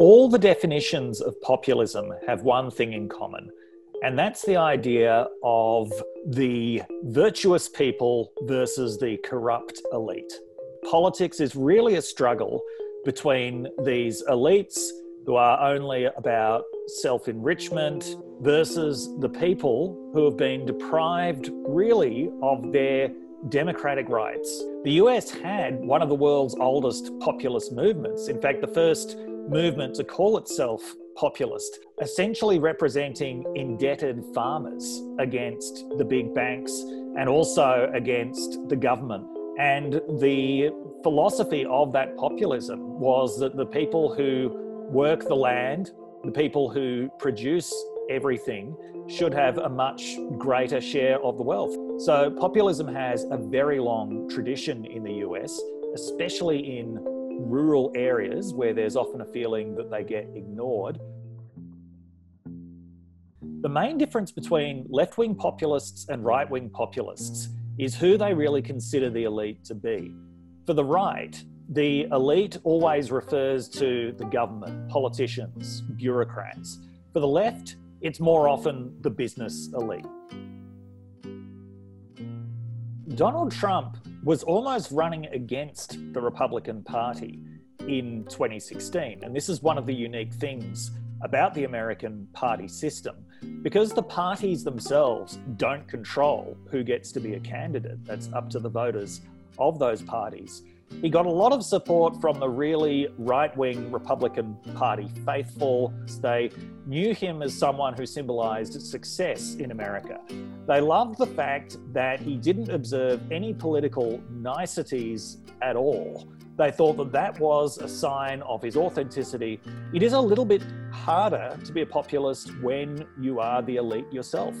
All the definitions of populism have one thing in common, and that's the idea of the virtuous people versus the corrupt elite. Politics is really a struggle between these elites who are only about self enrichment versus the people who have been deprived, really, of their democratic rights. The US had one of the world's oldest populist movements. In fact, the first movement to call itself populist, essentially representing indebted farmers against the big banks and also against the government. And the philosophy of that populism was that the people who work the land, the people who produce everything, should have a much greater share of the wealth. So, populism has a very long tradition in the US, especially in rural areas where there's often a feeling that they get ignored. The main difference between left wing populists and right wing populists is who they really consider the elite to be. For the right, the elite always refers to the government, politicians, bureaucrats. For the left, it's more often the business elite. Donald Trump was almost running against the Republican Party in 2016. And this is one of the unique things about the American party system. Because the parties themselves don't control who gets to be a candidate, that's up to the voters of those parties. He got a lot of support from the really right wing Republican Party faithful. They knew him as someone who symbolized success in America. They loved the fact that he didn't observe any political niceties at all. They thought that that was a sign of his authenticity. It is a little bit harder to be a populist when you are the elite yourself.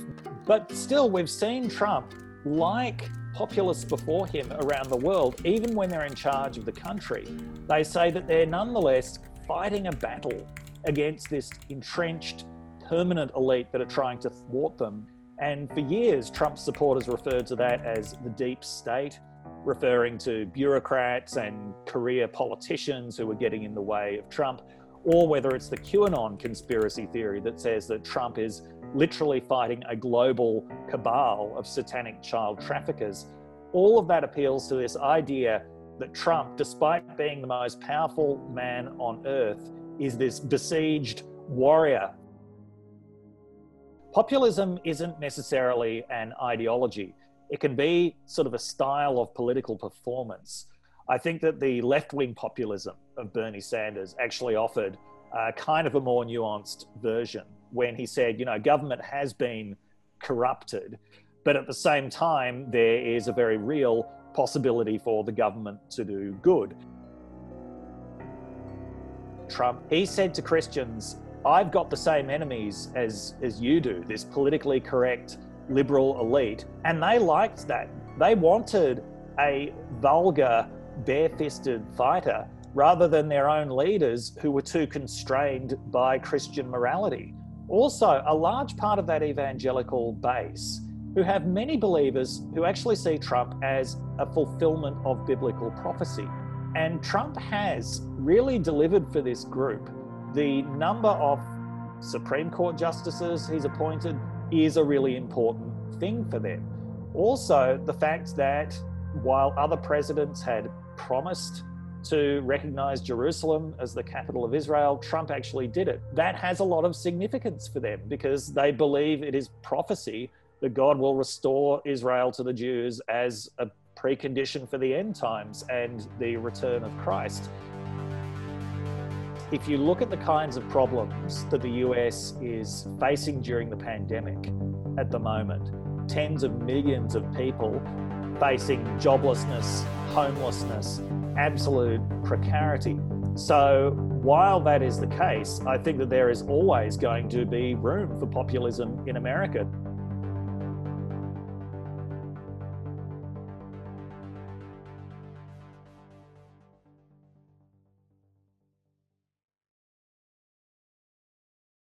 But still, we've seen Trump, like populists before him around the world, even when they're in charge of the country, they say that they're nonetheless fighting a battle against this entrenched, permanent elite that are trying to thwart them. And for years, Trump's supporters referred to that as the deep state referring to bureaucrats and career politicians who were getting in the way of Trump, or whether it's the QAnon conspiracy theory that says that Trump is literally fighting a global cabal of satanic child traffickers. All of that appeals to this idea that Trump, despite being the most powerful man on earth, is this besieged warrior. Populism isn't necessarily an ideology. It can be sort of a style of political performance. I think that the left wing populism of Bernie Sanders actually offered uh, kind of a more nuanced version when he said, you know, government has been corrupted, but at the same time, there is a very real possibility for the government to do good. Trump, he said to Christians, I've got the same enemies as, as you do, this politically correct liberal elite. And they liked that. They wanted a vulgar, bare-fisted fighter rather than their own leaders who were too constrained by Christian morality. Also, a large part of that evangelical base who have many believers who actually see Trump as a fulfillment of biblical prophecy. And Trump has really delivered for this group. The number of Supreme Court justices he's appointed, is a really important thing for them. Also, the fact that while other presidents had promised to recognize Jerusalem as the capital of Israel, Trump actually did it. That has a lot of significance for them because they believe it is prophecy that God will restore Israel to the Jews as a precondition for the end times and the return of Christ. If you look at the kinds of problems that the US is facing during the pandemic at the moment, tens of millions of people facing joblessness, homelessness, absolute precarity. So, while that is the case, I think that there is always going to be room for populism in America.